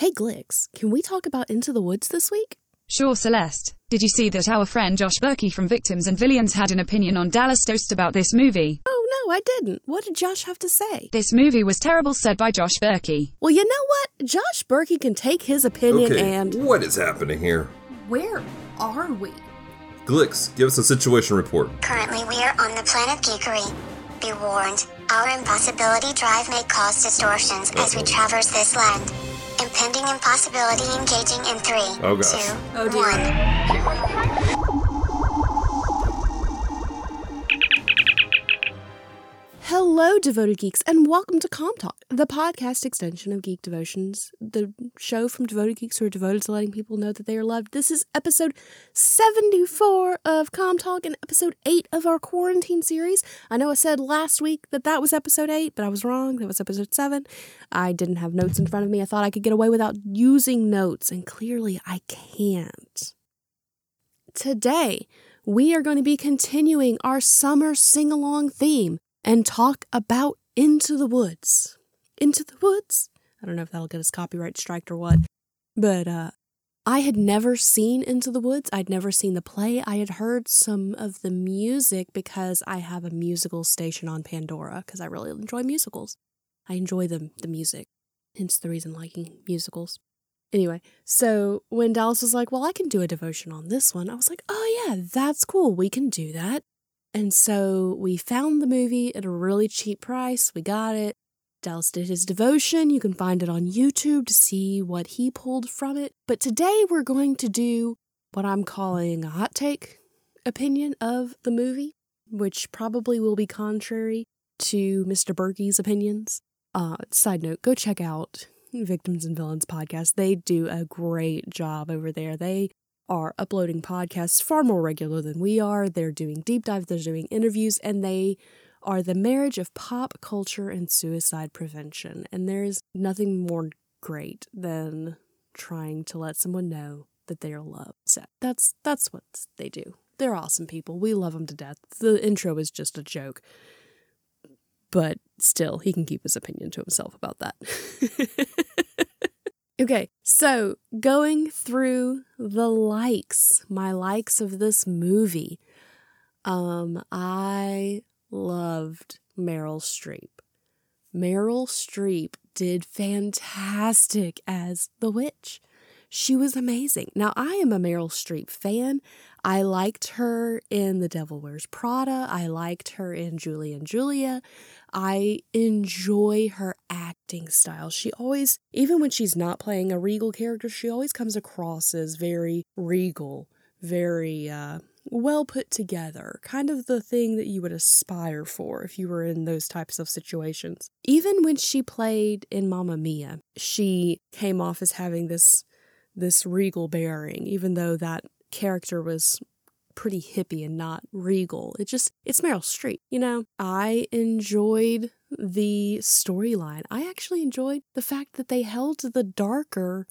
Hey Glix, can we talk about Into the Woods this week? Sure, Celeste. Did you see that our friend Josh Berkey from Victims and Villains had an opinion on Dallas Toast about this movie? Oh no, I didn't. What did Josh have to say? This movie was terrible, said by Josh Berkey. Well, you know what? Josh Berkey can take his opinion Okay, and. what is happening here? Where are we? Glix, give us a situation report. Currently, we are on the planet Geekery. Be warned, our impossibility drive may cause distortions as we traverse this land. Impending impossibility engaging in three, Oh, gosh. two, Oh, dear. one. Hello, devoted geeks, and welcome to Com Talk, the podcast extension of Geek Devotions, the show from devoted geeks who are devoted to letting people know that they are loved. This is episode 74 of Com Talk and episode 8 of our quarantine series. I know I said last week that that was episode 8, but I was wrong. That was episode 7. I didn't have notes in front of me. I thought I could get away without using notes, and clearly I can't. Today, we are going to be continuing our summer sing along theme and talk about Into the Woods. Into the Woods? I don't know if that'll get us copyright striked or what, but uh, I had never seen Into the Woods. I'd never seen the play. I had heard some of the music because I have a musical station on Pandora because I really enjoy musicals. I enjoy the, the music, hence the reason liking musicals. Anyway, so when Dallas was like, Well, I can do a devotion on this one, I was like, Oh, yeah, that's cool. We can do that. And so we found the movie at a really cheap price. We got it. Dallas did his devotion. You can find it on YouTube to see what he pulled from it. But today we're going to do what I'm calling a hot take opinion of the movie, which probably will be contrary to Mr. Berkey's opinions. Uh, side note, go check out Victims and Villains podcast. They do a great job over there. They are uploading podcasts far more regular than we are. They're doing deep dives, they're doing interviews, and they are the marriage of pop culture and suicide prevention. And there's nothing more great than trying to let someone know that they are loved. So that's that's what they do. They're awesome people. We love them to death. The intro is just a joke. But still, he can keep his opinion to himself about that. Okay, so going through the likes, my likes of this movie, um, I loved Meryl Streep. Meryl Streep did fantastic as the witch. She was amazing. Now, I am a Meryl Streep fan. I liked her in The Devil Wears Prada. I liked her in Julie and Julia. I enjoy her acting style. She always, even when she's not playing a regal character, she always comes across as very regal, very uh, well put together, kind of the thing that you would aspire for if you were in those types of situations. Even when she played in Mamma Mia, she came off as having this this regal bearing, even though that character was pretty hippie and not regal. It just, it's Meryl Streep, you know? I enjoyed the storyline. I actually enjoyed the fact that they held the darker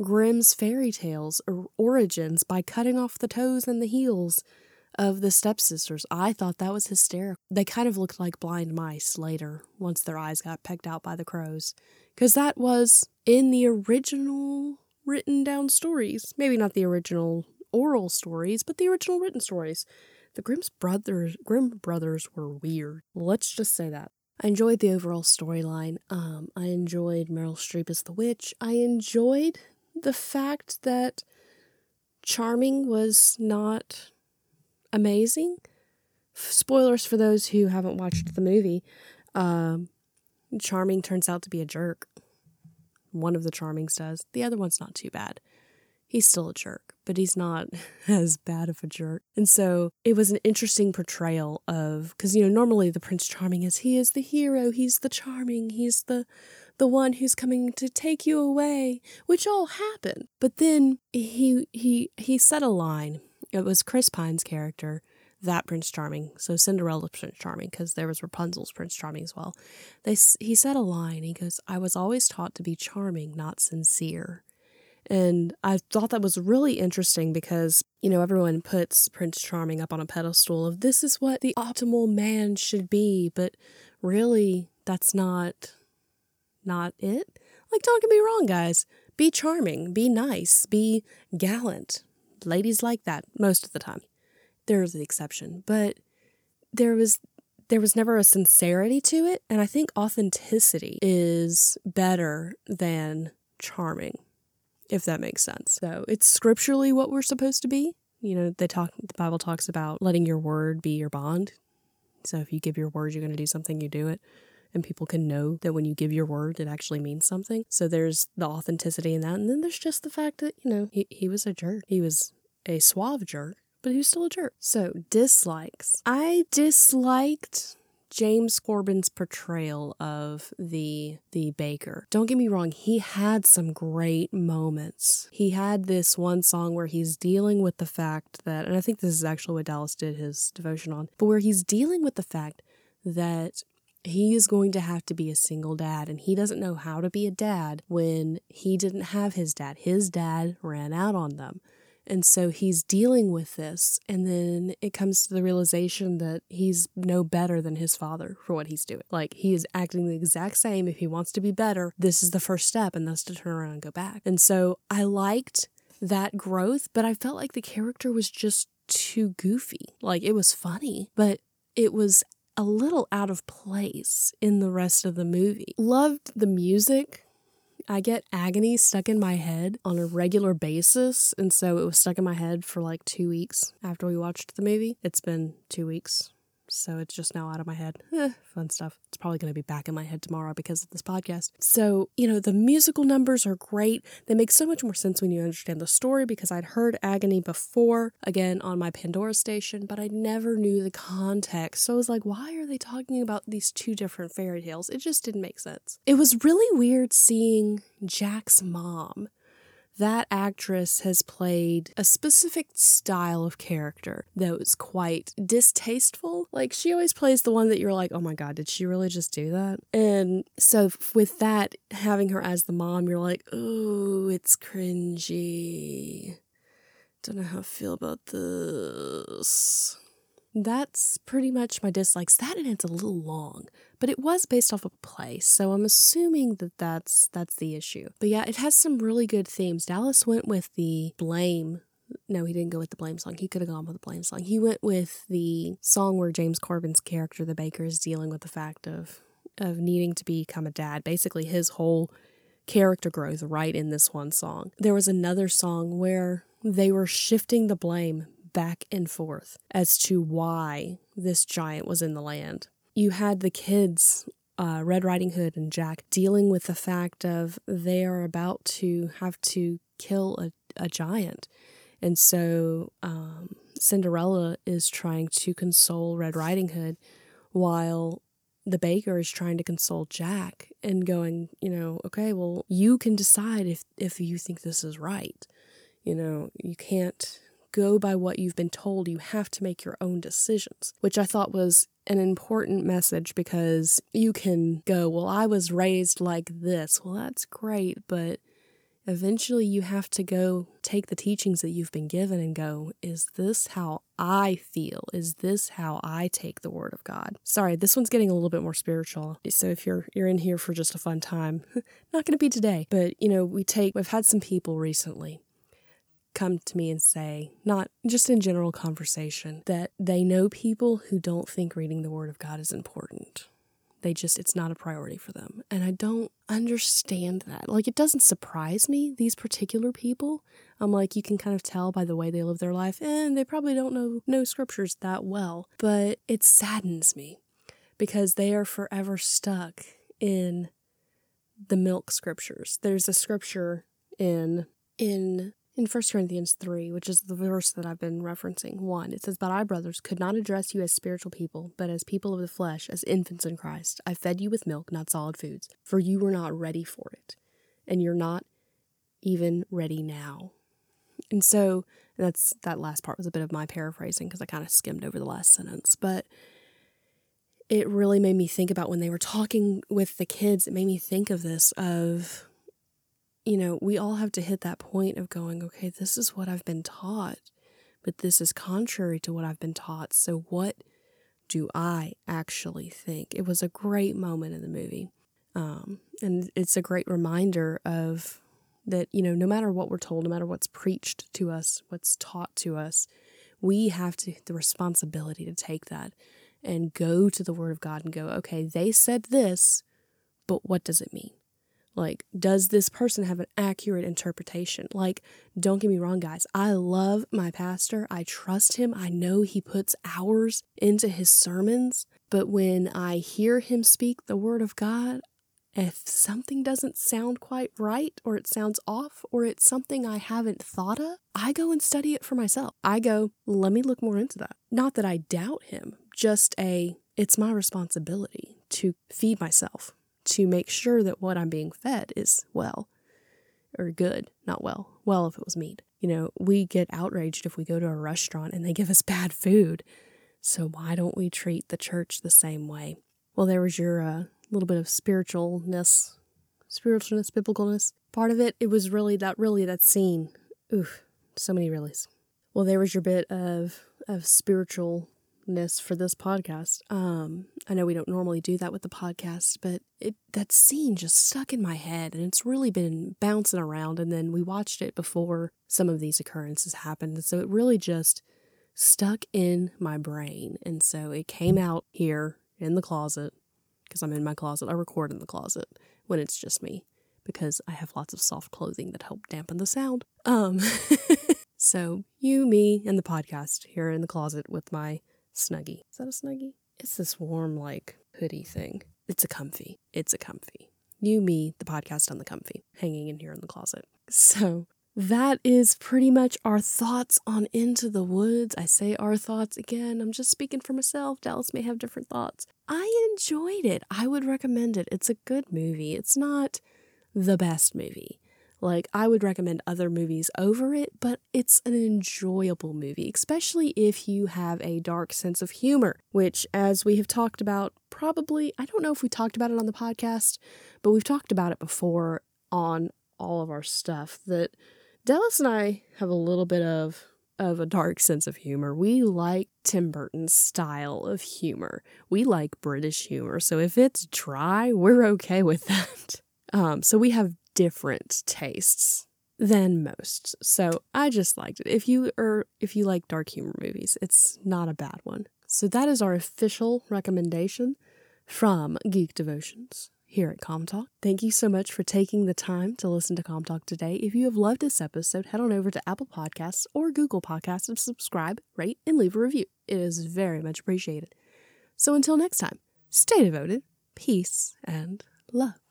Grimm's fairy tales or origins by cutting off the toes and the heels of the stepsisters. I thought that was hysterical. They kind of looked like blind mice later once their eyes got pecked out by the crows. Because that was in the original written down stories. Maybe not the original oral stories, but the original written stories. The Grimm's brothers, Grimm brothers were weird. Let's just say that. I enjoyed the overall storyline. Um, I enjoyed Meryl Streep as the witch. I enjoyed the fact that Charming was not amazing. Spoilers for those who haven't watched the movie. Um, Charming turns out to be a jerk. One of the Charmings does. The other one's not too bad. He's still a jerk, but he's not as bad of a jerk. And so it was an interesting portrayal of because you know normally the Prince Charming is he is the hero, he's the charming, he's the the one who's coming to take you away, which all happened. But then he he he said a line. It was Chris Pine's character that Prince Charming, so Cinderella's Prince Charming, because there was Rapunzel's Prince Charming as well. They he said a line. He goes, "I was always taught to be charming, not sincere," and I thought that was really interesting because you know everyone puts Prince Charming up on a pedestal of this is what the optimal man should be, but really that's not not it. Like don't get me wrong, guys. be charming, be nice, be gallant. Ladies like that most of the time. There's an exception, but there was there was never a sincerity to it, and I think authenticity is better than charming, if that makes sense. So it's scripturally what we're supposed to be. You know, they talk the Bible talks about letting your word be your bond. So if you give your word you're going to do something, you do it. And people can know that when you give your word, it actually means something. So there's the authenticity in that. And then there's just the fact that, you know, he, he was a jerk. He was a suave jerk, but he was still a jerk. So dislikes. I disliked James Corden's portrayal of the the baker. Don't get me wrong, he had some great moments. He had this one song where he's dealing with the fact that and I think this is actually what Dallas did his devotion on, but where he's dealing with the fact that he is going to have to be a single dad and he doesn't know how to be a dad when he didn't have his dad. His dad ran out on them. And so he's dealing with this. And then it comes to the realization that he's no better than his father for what he's doing. Like he is acting the exact same. If he wants to be better, this is the first step, and that's to turn around and go back. And so I liked that growth, but I felt like the character was just too goofy. Like it was funny, but it was a little out of place in the rest of the movie. Loved the music. I get agony stuck in my head on a regular basis, and so it was stuck in my head for like two weeks after we watched the movie. It's been two weeks so it's just now out of my head. Eh, fun stuff. It's probably going to be back in my head tomorrow because of this podcast. So, you know, the musical numbers are great. They make so much more sense when you understand the story because I'd heard Agony before, again, on my Pandora station, but I never knew the context. So I was like, why are they talking about these two different fairy tales? It just didn't make sense. It was really weird seeing Jack's mom that actress has played a specific style of character that was quite distasteful. Like, she always plays the one that you're like, oh my God, did she really just do that? And so, with that, having her as the mom, you're like, oh, it's cringy. Don't know how I feel about this. That's pretty much my dislikes. That and it's a little long but it was based off of a play, so I'm assuming that that's that's the issue. But yeah, it has some really good themes. Dallas went with the blame. No, he didn't go with the blame song. He could have gone with the blame song. He went with the song where James Corden's character, the baker, is dealing with the fact of of needing to become a dad. Basically, his whole character growth right in this one song. There was another song where they were shifting the blame back and forth as to why this giant was in the land you had the kids, uh, Red Riding Hood and Jack, dealing with the fact of they are about to have to kill a, a giant. And so um, Cinderella is trying to console Red Riding Hood while the baker is trying to console Jack and going, you know, okay, well, you can decide if, if you think this is right. You know, you can't go by what you've been told. You have to make your own decisions, which I thought was an important message because you can go, Well, I was raised like this. Well, that's great, but eventually you have to go take the teachings that you've been given and go, Is this how I feel? Is this how I take the word of God? Sorry, this one's getting a little bit more spiritual. So if you're you're in here for just a fun time, not gonna be today. But you know, we take we've had some people recently come to me and say, not just in general conversation, that they know people who don't think reading the Word of God is important. They just, it's not a priority for them. And I don't understand that. Like, it doesn't surprise me, these particular people. I'm like, you can kind of tell by the way they live their life, and they probably don't know, know scriptures that well. But it saddens me because they are forever stuck in the milk scriptures. There's a scripture in in in 1 Corinthians 3, which is the verse that I've been referencing, 1, it says, But I, brothers, could not address you as spiritual people, but as people of the flesh, as infants in Christ. I fed you with milk, not solid foods, for you were not ready for it, and you're not even ready now. And so that's that last part was a bit of my paraphrasing because I kind of skimmed over the last sentence, but it really made me think about when they were talking with the kids, it made me think of this of you know, we all have to hit that point of going, okay, this is what I've been taught, but this is contrary to what I've been taught. So, what do I actually think? It was a great moment in the movie. Um, and it's a great reminder of that, you know, no matter what we're told, no matter what's preached to us, what's taught to us, we have to the responsibility to take that and go to the word of God and go, okay, they said this, but what does it mean? Like, does this person have an accurate interpretation? Like, don't get me wrong, guys. I love my pastor. I trust him. I know he puts hours into his sermons. But when I hear him speak the word of God, if something doesn't sound quite right, or it sounds off, or it's something I haven't thought of, I go and study it for myself. I go, let me look more into that. Not that I doubt him, just a, it's my responsibility to feed myself to make sure that what I'm being fed is well or good, not well. Well, if it was meat. You know, we get outraged if we go to a restaurant and they give us bad food. So why don't we treat the church the same way? Well, there was your uh, little bit of spiritualness, spiritualness, biblicalness. Part of it, it was really that, really that scene. Oof, so many reallys. Well, there was your bit of of spiritual for this podcast. Um, I know we don't normally do that with the podcast, but it that scene just stuck in my head and it's really been bouncing around and then we watched it before some of these occurrences happened. So it really just stuck in my brain. And so it came out here in the closet because I'm in my closet. I record in the closet when it's just me because I have lots of soft clothing that help dampen the sound. Um so you, me, and the podcast here in the closet with my Snuggie. Is that a Snuggie? It's this warm, like, hoodie thing. It's a comfy. It's a comfy. You, me, the podcast on the comfy, hanging in here in the closet. So that is pretty much our thoughts on Into the Woods. I say our thoughts again. I'm just speaking for myself. Dallas may have different thoughts. I enjoyed it. I would recommend it. It's a good movie. It's not the best movie. Like, I would recommend other movies over it, but it's an enjoyable movie, especially if you have a dark sense of humor, which, as we have talked about, probably, I don't know if we talked about it on the podcast, but we've talked about it before on all of our stuff that Dallas and I have a little bit of of a dark sense of humor. We like Tim Burton's style of humor. We like British humor. So if it's dry, we're okay with that. Um, so we have different tastes than most. So I just liked it. If you are if you like dark humor movies, it's not a bad one. So that is our official recommendation from Geek Devotions here at Com Talk. Thank you so much for taking the time to listen to Com Talk today. If you have loved this episode, head on over to Apple Podcasts or Google Podcasts and subscribe, rate, and leave a review. It is very much appreciated. So until next time, stay devoted, peace, and love.